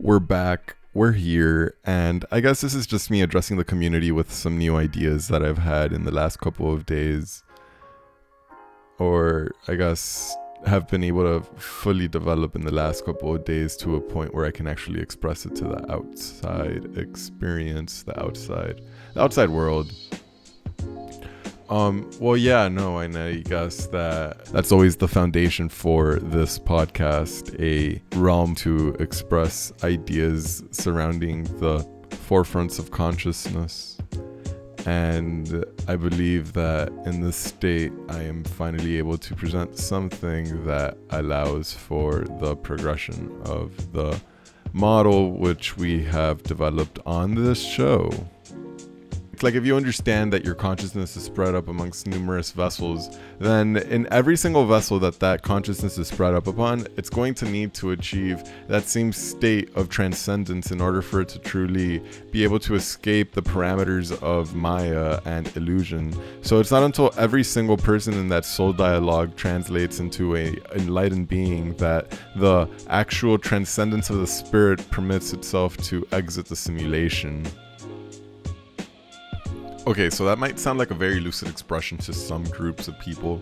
we're back. We're here. And I guess this is just me addressing the community with some new ideas that I've had in the last couple of days. Or I guess have been able to fully develop in the last couple of days to a point where I can actually express it to the outside experience, the outside, the outside world. Um, well, yeah, no, I guess that that's always the foundation for this podcast a realm to express ideas surrounding the forefronts of consciousness. And I believe that in this state, I am finally able to present something that allows for the progression of the model which we have developed on this show like if you understand that your consciousness is spread up amongst numerous vessels then in every single vessel that that consciousness is spread up upon it's going to need to achieve that same state of transcendence in order for it to truly be able to escape the parameters of maya and illusion. So it's not until every single person in that soul dialogue translates into a enlightened being that the actual transcendence of the spirit permits itself to exit the simulation Okay, so that might sound like a very lucid expression to some groups of people,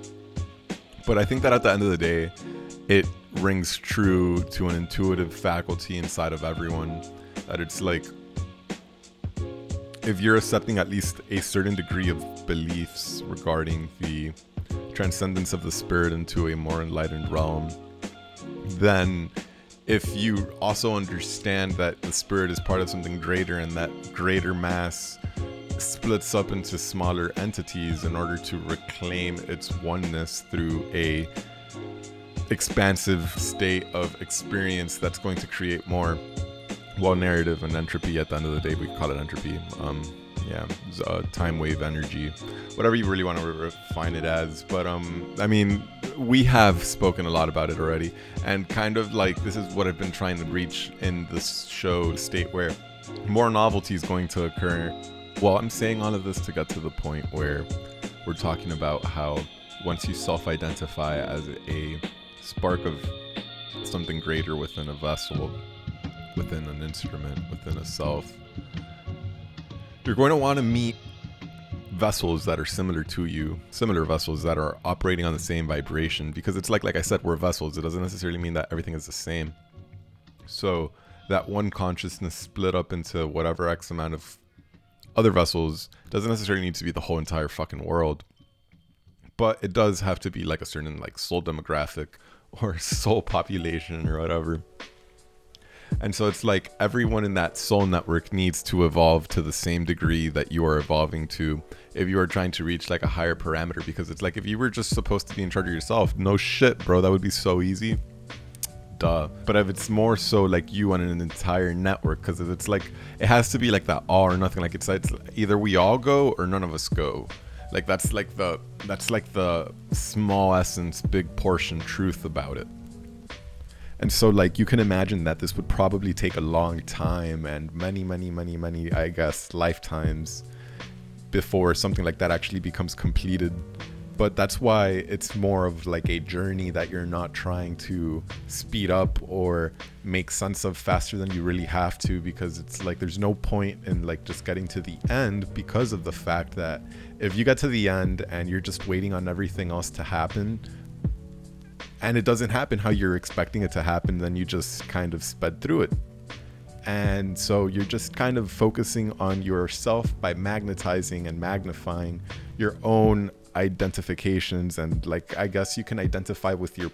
but I think that at the end of the day, it rings true to an intuitive faculty inside of everyone that it's like if you're accepting at least a certain degree of beliefs regarding the transcendence of the spirit into a more enlightened realm, then if you also understand that the spirit is part of something greater and that greater mass splits up into smaller entities in order to reclaim its oneness through a expansive state of experience that's going to create more well narrative and entropy. At the end of the day we call it entropy. Um yeah uh, time wave energy whatever you really want to refine it as. But um i mean we have spoken a lot about it already and kind of like this is what i've been trying to reach in this show state where more novelty is going to occur well, I'm saying all of this to get to the point where we're talking about how once you self identify as a spark of something greater within a vessel, within an instrument, within a self, you're going to want to meet vessels that are similar to you, similar vessels that are operating on the same vibration because it's like like I said we're vessels. It doesn't necessarily mean that everything is the same. So that one consciousness split up into whatever x amount of other vessels doesn't necessarily need to be the whole entire fucking world but it does have to be like a certain like soul demographic or soul population or whatever. And so it's like everyone in that soul network needs to evolve to the same degree that you are evolving to if you are trying to reach like a higher parameter because it's like if you were just supposed to be in charge of yourself no shit bro that would be so easy duh. But if it's more so like you on an entire network, because it's like it has to be like that all or nothing. Like it's, it's either we all go or none of us go. Like that's like the that's like the small essence, big portion truth about it. And so like you can imagine that this would probably take a long time and many, many, many, many, I guess, lifetimes before something like that actually becomes completed but that's why it's more of like a journey that you're not trying to speed up or make sense of faster than you really have to because it's like there's no point in like just getting to the end because of the fact that if you get to the end and you're just waiting on everything else to happen and it doesn't happen how you're expecting it to happen then you just kind of sped through it. And so you're just kind of focusing on yourself by magnetizing and magnifying your own identifications and like I guess you can identify with your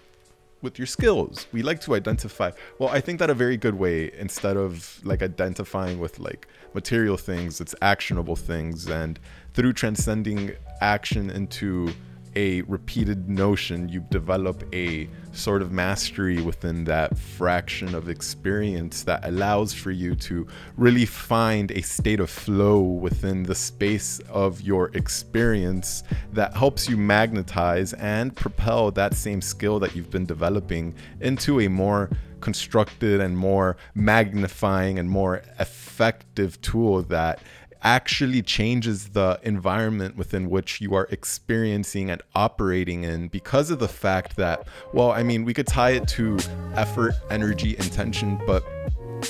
with your skills. We like to identify. Well, I think that a very good way instead of like identifying with like material things, it's actionable things and through transcending action into a repeated notion, you develop a sort of mastery within that fraction of experience that allows for you to really find a state of flow within the space of your experience that helps you magnetize and propel that same skill that you've been developing into a more constructed and more magnifying and more effective tool that actually changes the environment within which you are experiencing and operating in because of the fact that, well, I mean, we could tie it to effort, energy, intention, but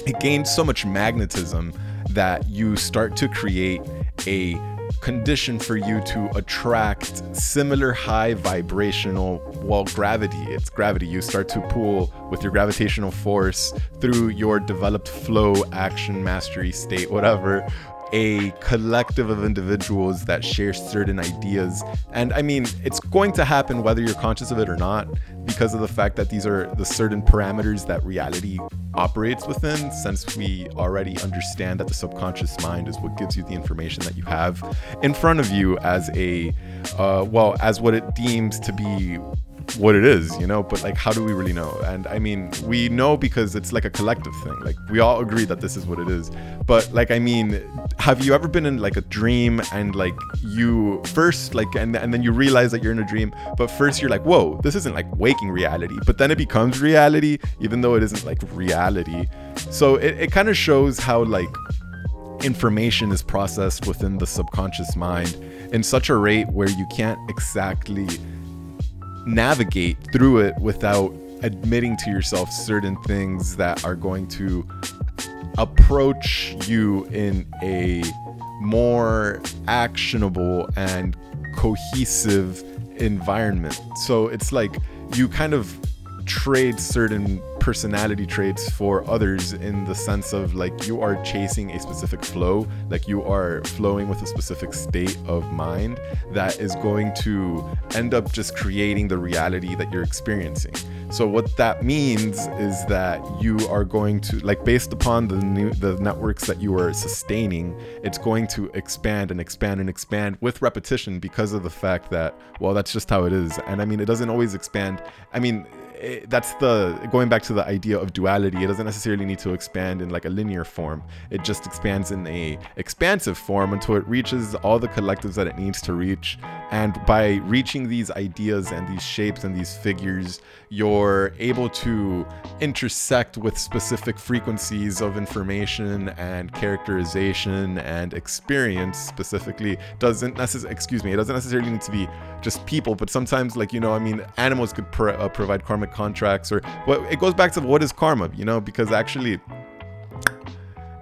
it gains so much magnetism that you start to create a condition for you to attract similar high vibrational well gravity. It's gravity. You start to pull with your gravitational force through your developed flow action mastery state whatever a collective of individuals that share certain ideas. And I mean, it's going to happen whether you're conscious of it or not, because of the fact that these are the certain parameters that reality operates within, since we already understand that the subconscious mind is what gives you the information that you have in front of you as a, uh, well, as what it deems to be what it is, you know, but like how do we really know? And I mean, we know because it's like a collective thing. Like we all agree that this is what it is. But like I mean, have you ever been in like a dream and like you first like and and then you realize that you're in a dream, but first you're like, "Whoa, this isn't like waking reality." But then it becomes reality even though it isn't like reality. So it, it kind of shows how like information is processed within the subconscious mind in such a rate where you can't exactly navigate through it without admitting to yourself certain things that are going to approach you in a more actionable and cohesive environment. So it's like you kind of trade certain personality traits for others in the sense of like you are chasing a specific flow, like you are flowing with a specific state of mind that is going to end up just creating the reality that you're experiencing. So what that means is that you are going to like based upon the new the networks that you are sustaining, it's going to expand and expand and expand with repetition because of the fact that well that's just how it is. And I mean it doesn't always expand. I mean it, that's the going back to the idea of duality it doesn't necessarily need to expand in like a linear form. It just expands in a expansive form until it reaches all the collectives that it needs to reach. And by reaching these ideas and these shapes and these figures you're able to intersect with specific frequencies of information and characterization and experience specifically. Doesn't necessarily excuse me it doesn't necessarily need to be just people but sometimes like you know i mean animals could uh, provide karmic contracts or what it goes back to what is karma you know because actually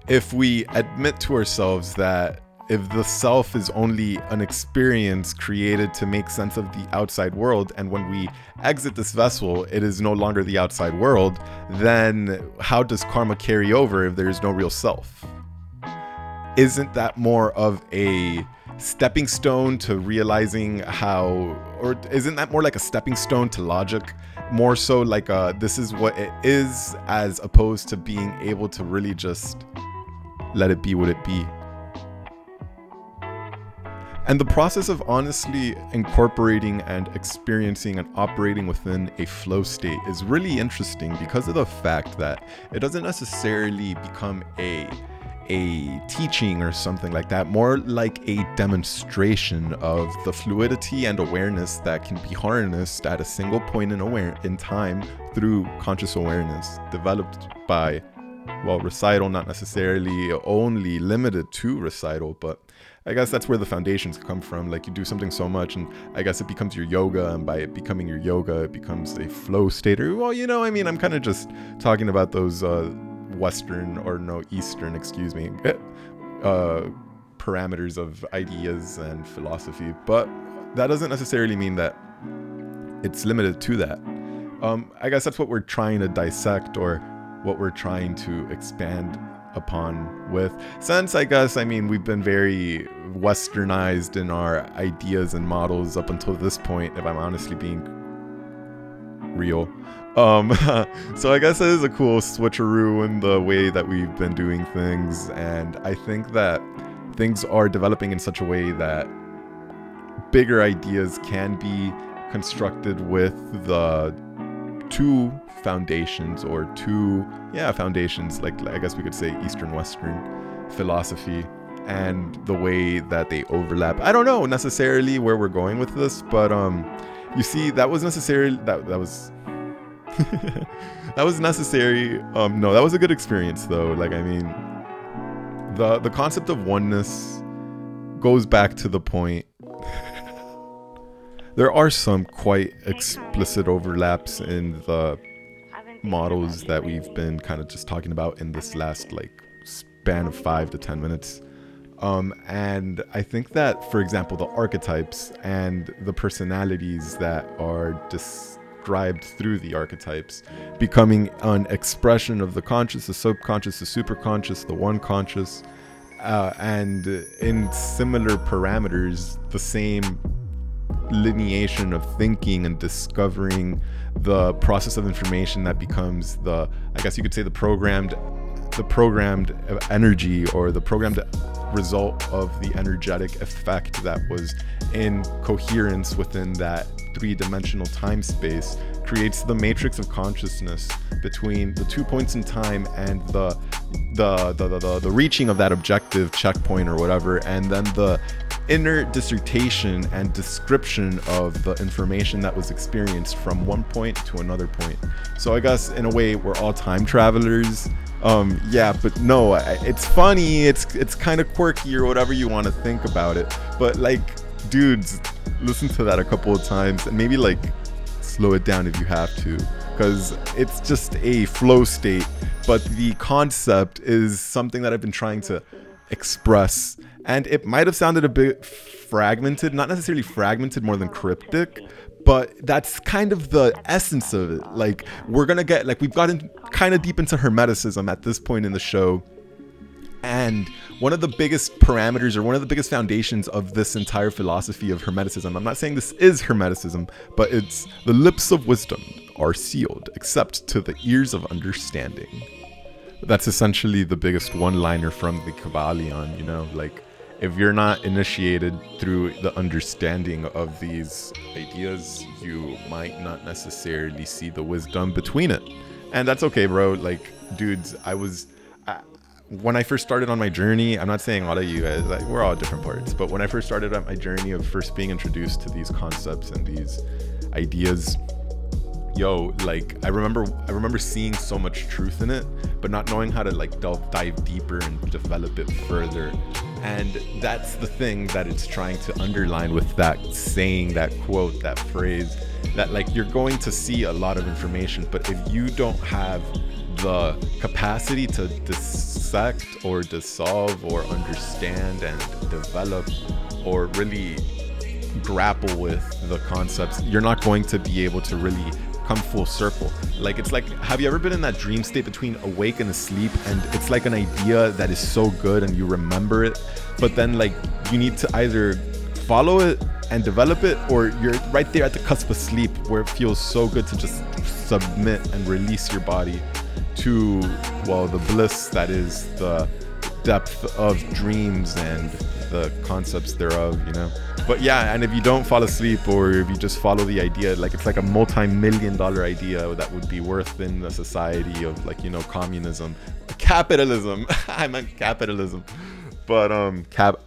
if we admit to ourselves that if the self is only an experience created to make sense of the outside world, and when we exit this vessel, it is no longer the outside world, then how does karma carry over if there is no real self? Isn't that more of a stepping stone to realizing how, or isn't that more like a stepping stone to logic? More so like a, this is what it is, as opposed to being able to really just let it be what it be. And the process of honestly incorporating and experiencing and operating within a flow state is really interesting because of the fact that it doesn't necessarily become a a teaching or something like that, more like a demonstration of the fluidity and awareness that can be harnessed at a single point in aware in time through conscious awareness developed by well recital not necessarily only limited to recital but I guess that's where the foundations come from. Like you do something so much, and I guess it becomes your yoga, and by it becoming your yoga, it becomes a flow state. Or well, you know, I mean, I'm kind of just talking about those uh, Western or no Eastern, excuse me, uh, parameters of ideas and philosophy. But that doesn't necessarily mean that it's limited to that. Um, I guess that's what we're trying to dissect, or what we're trying to expand upon with since i guess i mean we've been very westernized in our ideas and models up until this point if i'm honestly being real. Um so i guess it is a cool switcheroo in the way that we've been doing things and i think that things are developing in such a way that bigger ideas can be constructed with the two foundations or two yeah foundations like i guess we could say eastern western philosophy and the way that they overlap. I don't know necessarily where we're going with this but um you see that was necessary. that that was that was necessary um no that was a good experience though like i mean the the concept of oneness goes back to the point there are some quite explicit overlaps in the models that we've been kind of just talking about in this last like span of five to ten minutes. Um, and I think that, for example, the archetypes and the personalities that are described through the archetypes becoming an expression of the conscious, the subconscious, the superconscious, the one conscious, uh, and in similar parameters, the same lineation of thinking and discovering the process of information that becomes the i guess you could say the programmed the programmed energy or the programmed result of the energetic effect that was in coherence within that three-dimensional time space creates the matrix of consciousness between the two points in time and the the the, the, the reaching of that objective checkpoint or whatever and then the inner dissertation and description of the information that was experienced from one point to another point. So I guess in a way we're all time travelers. Um, yeah, but no, it's funny. It's it's kind of quirky or whatever you want to think about it. But like, dudes, listen to that a couple of times and maybe like slow it down if you have to, because it's just a flow state. But the concept is something that I've been trying to express and it might have sounded a bit fragmented, not necessarily fragmented more than cryptic, but that's kind of the essence of it. Like we're gonna get like we've gotten kind of deep into hermeticism at this point in the show. And one of the biggest parameters or one of the biggest foundations of this entire philosophy of Hermeticism, I'm not saying this is Hermeticism, but it's the lips of wisdom are sealed except to the ears of understanding. That's essentially the biggest one liner from the Kybalion, you know, like if you're not initiated through the understanding of these ideas, you might not necessarily see the wisdom between it. And that's okay, bro. Like, dudes, I was. when I first started on my journey, I'm not saying all of you guys, like, we're all different parts, but when I first started on my journey of first being introduced to these concepts and these ideas, yo like i remember i remember seeing so much truth in it but not knowing how to like delve dive deeper and develop it further and that's the thing that it's trying to underline with that saying that quote that phrase that like you're going to see a lot of information but if you don't have the capacity to dissect or dissolve or understand and develop or really grapple with the concepts you're not going to be able to really come full circle. Like it's like have you ever been in that dream state between awake and asleep and it's like an idea that is so good and you remember it, but then like you need to either follow it and develop it or you're right there at the cusp of sleep where it feels so good to just submit and release your body to well the bliss that is the depth of dreams and the concepts thereof, you know. But yeah, and if you don't fall asleep or if you just follow the idea, like it's like a multi-million dollar idea that would be worth in a society of like, you know, communism, capitalism. I meant capitalism. But um cap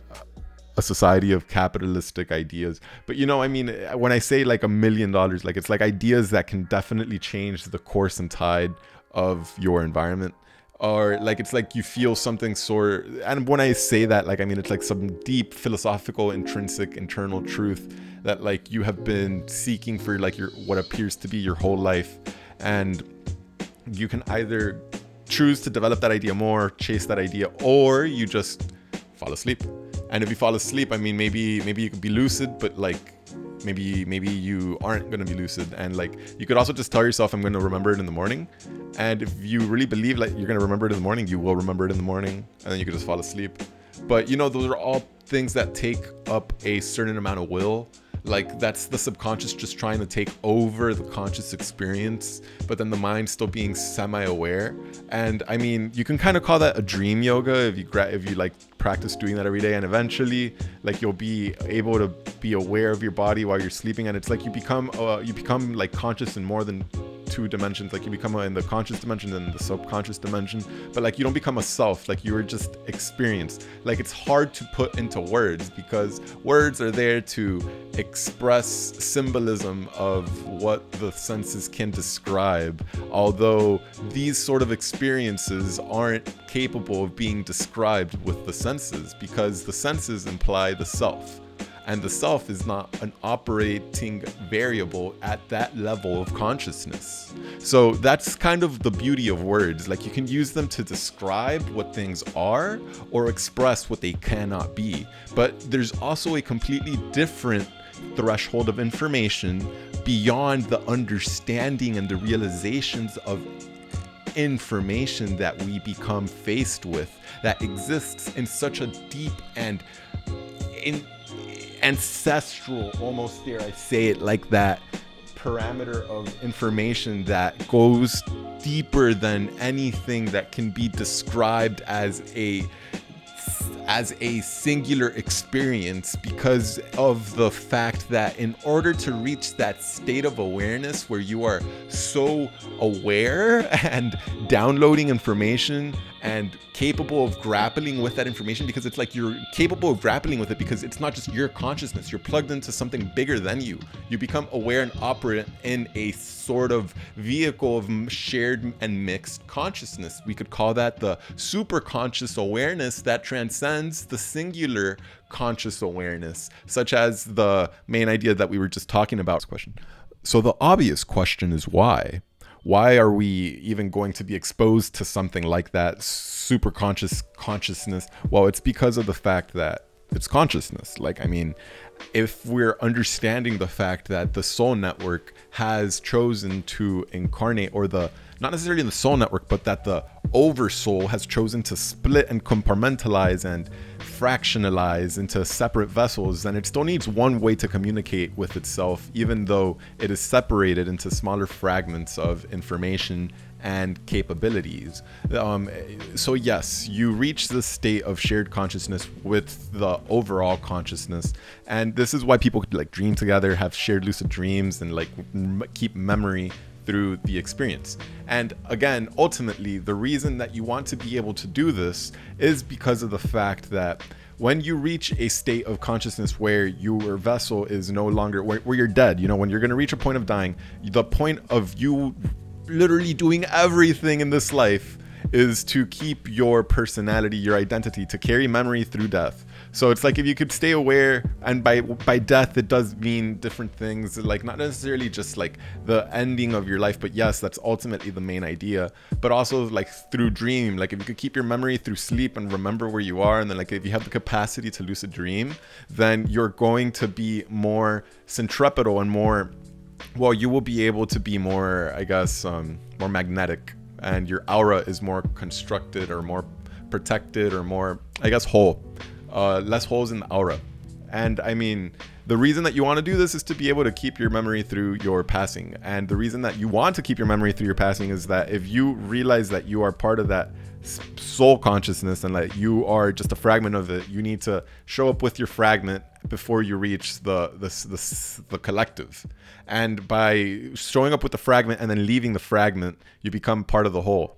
a society of capitalistic ideas. But you know, I mean, when I say like a million dollars, like it's like ideas that can definitely change the course and tide of your environment or like it's like you feel something sort and when i say that like i mean it's like some deep philosophical intrinsic internal truth that like you have been seeking for like your what appears to be your whole life. And you can either choose to develop that idea more chase that idea or you just fall asleep. And if you fall asleep i mean maybe maybe you could be lucid but like maybe maybe you aren't going to be lucid and like you could also just tell yourself i'm going to remember it in the morning. And if you really believe like you're going to remember it in the morning you will remember it in the morning and then you could just fall asleep. But you know those are all things that take up a certain amount of will like that's the subconscious just trying to take over the conscious experience but then the mind still being semi-aware. And i mean you can kind of call that a dream yoga if you if you like practice doing that every day. And eventually like you'll be able to be aware of your body while you're sleeping. And it's like you become uh, you become like conscious in more than two dimensions like you become in the conscious dimension and the subconscious dimension but like you don't become a self like you're just experienced like it's hard to put into words because words are there to express symbolism of what the senses can describe although these sort of experiences aren't capable of being described with the senses because the senses imply the self and the self is not an operating variable at that level of consciousness. So that's kind of the beauty of words. Like you can use them to describe what things are or express what they cannot be. But there's also a completely different threshold of information beyond the understanding and the realizations of information that we become faced with that exists in such a deep and in ancestral almost dare i say it like that parameter of information that goes deeper than anything that can be described as a as a singular experience because of the fact that in order to reach that state of awareness where you are so aware and downloading information and capable of grappling with that information because it's like you're capable of grappling with it because it's not just your consciousness. You're plugged into something bigger than you. You become aware and operate in a sort of vehicle of shared and mixed consciousness. We could call that the super conscious awareness that transcends the singular conscious awareness such as the main idea that we were just talking about. Question. So the obvious question is why why are we even going to be exposed to something like that super conscious consciousness? Well it's because of the fact that it's consciousness. Like i mean if we're understanding the fact that the soul network has chosen to incarnate or the not necessarily the soul network but that the oversoul has chosen to split and compartmentalize and fractionalize into separate vessels, then it still needs one way to communicate with itself, even though it is separated into smaller fragments of information and capabilities. Um, so, yes, you reach the state of shared consciousness with the overall consciousness. And this is why people like dream together, have shared lucid dreams, and like m- keep memory through the experience. And again, ultimately, the reason that you want to be able to do this is because of the fact that when you reach a state of consciousness where your vessel is no longer where, where you're dead, you know, when you're going to reach a point of dying, the point of you literally doing everything in this life is to keep your personality, your identity, to carry memory through death. So it's like if you could stay aware, and by by death it does mean different things, like not necessarily just like the ending of your life, but yes, that's ultimately the main idea. But also like through dream, like if you could keep your memory through sleep and remember where you are, and then like if you have the capacity to lucid dream, then you're going to be more centripetal and more well you will be able to be more i guess um, more magnetic and your aura is more constructed or more protected or more i guess whole uh, less holes in the aura. And I mean, the reason that you want to do this is to be able to keep your memory through your passing. And the reason that you want to keep your memory through your passing is that if you realize that you are part of that soul consciousness and that you are just a fragment of it, you need to show up with your fragment before you reach the the, the, the collective. And by showing up with the fragment and then leaving the fragment, you become part of the whole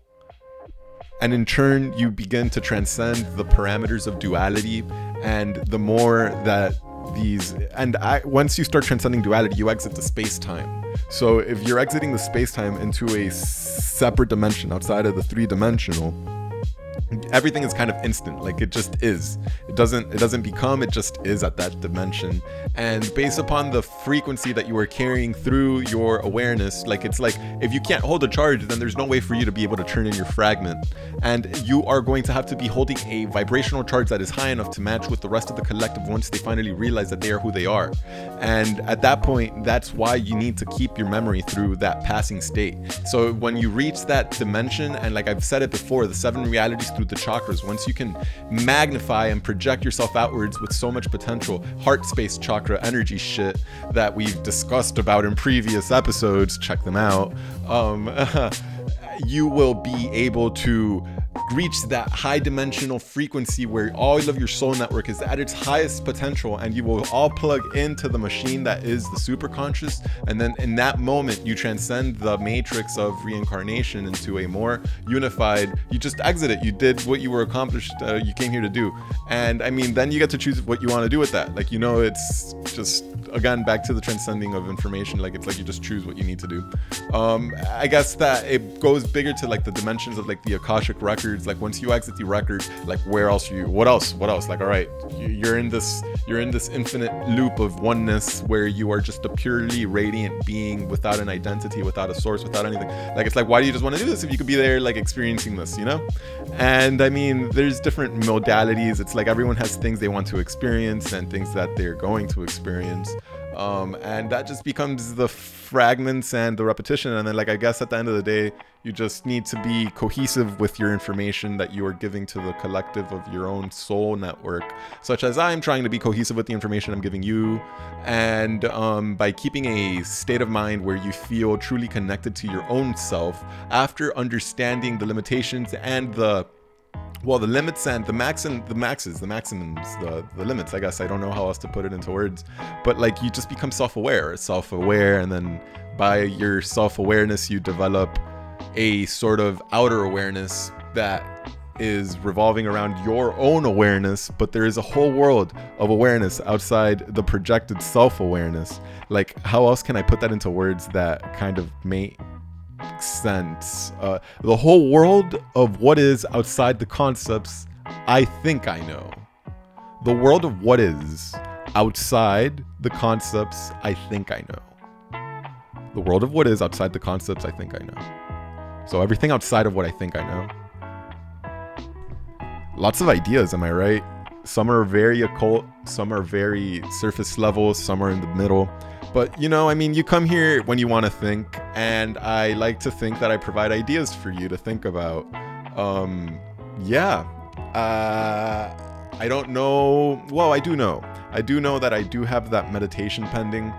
and in turn you begin to transcend the parameters of duality and the more that these and I, once you start transcending duality you exit the space-time. So if you're exiting the space-time into a separate dimension outside of the three-dimensional everything is kind of instant like it just is. It doesn't it doesn't become it just is at that dimension. And based upon the frequency that you are carrying through your awareness like it's like if you can't hold a charge then there's no way for you to be able to turn in your fragment. And you are going to have to be holding a vibrational charge that is high enough to match with the rest of the collective once they finally realize that they are who they are. And at that point that's why you need to keep your memory through that passing state. So when you reach that dimension and like i've said it before the seven realities through the chakras, once you can magnify and project yourself outwards with so much potential, heart space chakra energy shit that we've discussed about in previous episodes, check them out. Um, you will be able to reach that high dimensional frequency where all of your soul network is at its highest potential and you will all plug into the machine that is the super conscious and then in that moment you transcend the matrix of reincarnation into a more unified you just exit it. You did what you were accomplished uh, you came here to do. And i mean then you get to choose what you want to do with that. Like you know it's just again, back to the transcending of information. Like it's like you just choose what you need to do. Um, I guess that it goes bigger to like the dimensions of like the akashic records. Like once you exit the record, like where else you? What else? What else? Like all right, you're in this you're in this infinite loop of oneness where you are just a purely radiant being without an identity, without a source, without anything. Like it's like why do you just want to do this if you could be there like experiencing this, you know? And I mean, there's different modalities. It's like everyone has things they want to experience and things that they're going to experience. Um, and that just becomes the fragments and the repetition. And then, like, I guess at the end of the day, you just need to be cohesive with your information that you are giving to the collective of your own soul network, such as I'm trying to be cohesive with the information I'm giving you. And um, by keeping a state of mind where you feel truly connected to your own self after understanding the limitations and the well the limits and the max and the maxes the maximums the, the limits i guess i don't know how else to put it into words but like you just become self-aware self-aware and then by your self-awareness you develop a sort of outer awareness that is revolving around your own awareness, but there is a whole world of awareness outside the projected self awareness. Like, how else can I put that into words that kind of sense. Uh, the whole world of what is outside the concepts, I think I know. The world of what is outside the concepts, I think I know. The world of what is outside the concepts, I think I know. So everything outside of what I think I know. Lots of ideas, am I right? Some are very occult, some are very surface level, some are in the middle. But you know, I mean, you come here when you want to think, and I like to think that I provide ideas for you to think about. Um, yeah. Uh, I don't know. Well, I do know. I do know that I do have that meditation pending.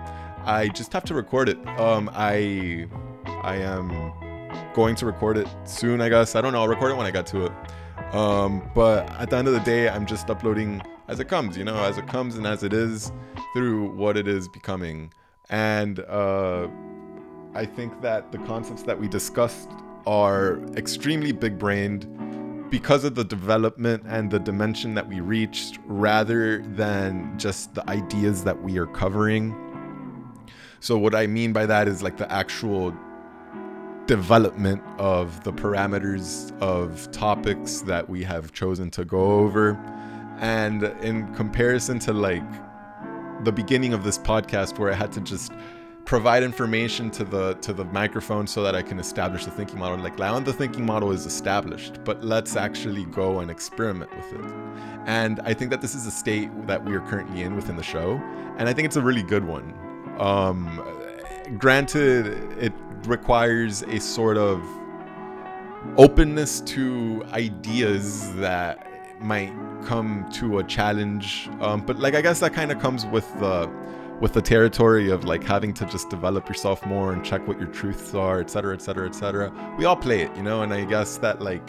I just have to record it. Um, I, I am going to record it soon. I guess I don't know. I'll record it when I get to it. Um, but at the end of the day, I'm just uploading as it comes. You know, as it comes and as it is through what it is becoming. And uh, I think that the concepts that we discussed are extremely big brained because of the development and the dimension that we reached rather than just the ideas that we are covering. So, what I mean by that is like the actual development of the parameters of topics that we have chosen to go over. And in comparison to like the beginning of this podcast where I had to just provide information to the to the microphone so that I can establish the thinking model. Like now the thinking model is established, but let's actually go and experiment with it. And I think that this is a state that we are currently in within the show, and I think it's a really good one. Um, granted, it requires a sort of openness to ideas that might come to a challenge. Um, but like I guess that kind of comes with the with the territory of like having to just develop yourself more and check what your truths are, etc., etc., etc. We all play it, you know, and I guess that like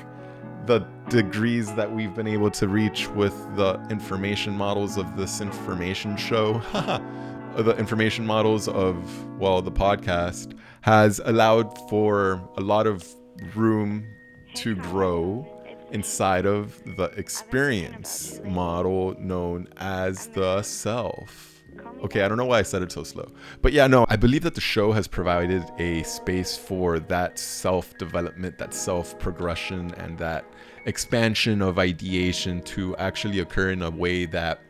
the degrees that we've been able to reach with the information models of this information show, the information models of well, the podcast has allowed for a lot of room to grow inside of the experience model known as the self. Okay, I don't know why I said it so slow. But yeah, no, I believe that the show has provided a space for that self development, that self progression, and that expansion of ideation to actually occur in a way that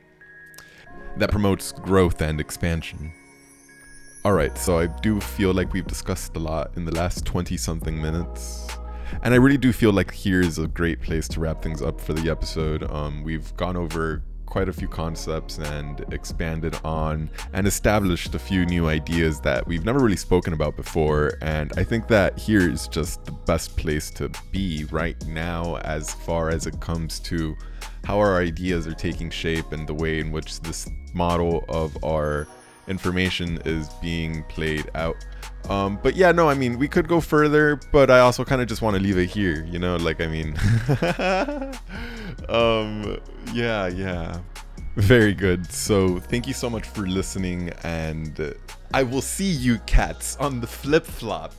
that promotes growth and expansion. All right, so I do feel like we've discussed a lot in the last 20 something minutes. And I really do feel like here is a great place to wrap things up for the episode. Um, we've gone over quite a few concepts and expanded on and established a few new ideas that we've never really spoken about before. And I think that here is just the best place to be right now as far as it comes to how our ideas are taking shape and the way in which this model of our information is being played out. Um, but yeah, no, I mean, we could go further, but I also kind of just want to leave it here, you know? Like, I mean, um, yeah, yeah. Very good. So, thank you so much for listening, and I will see you cats on the flip flop.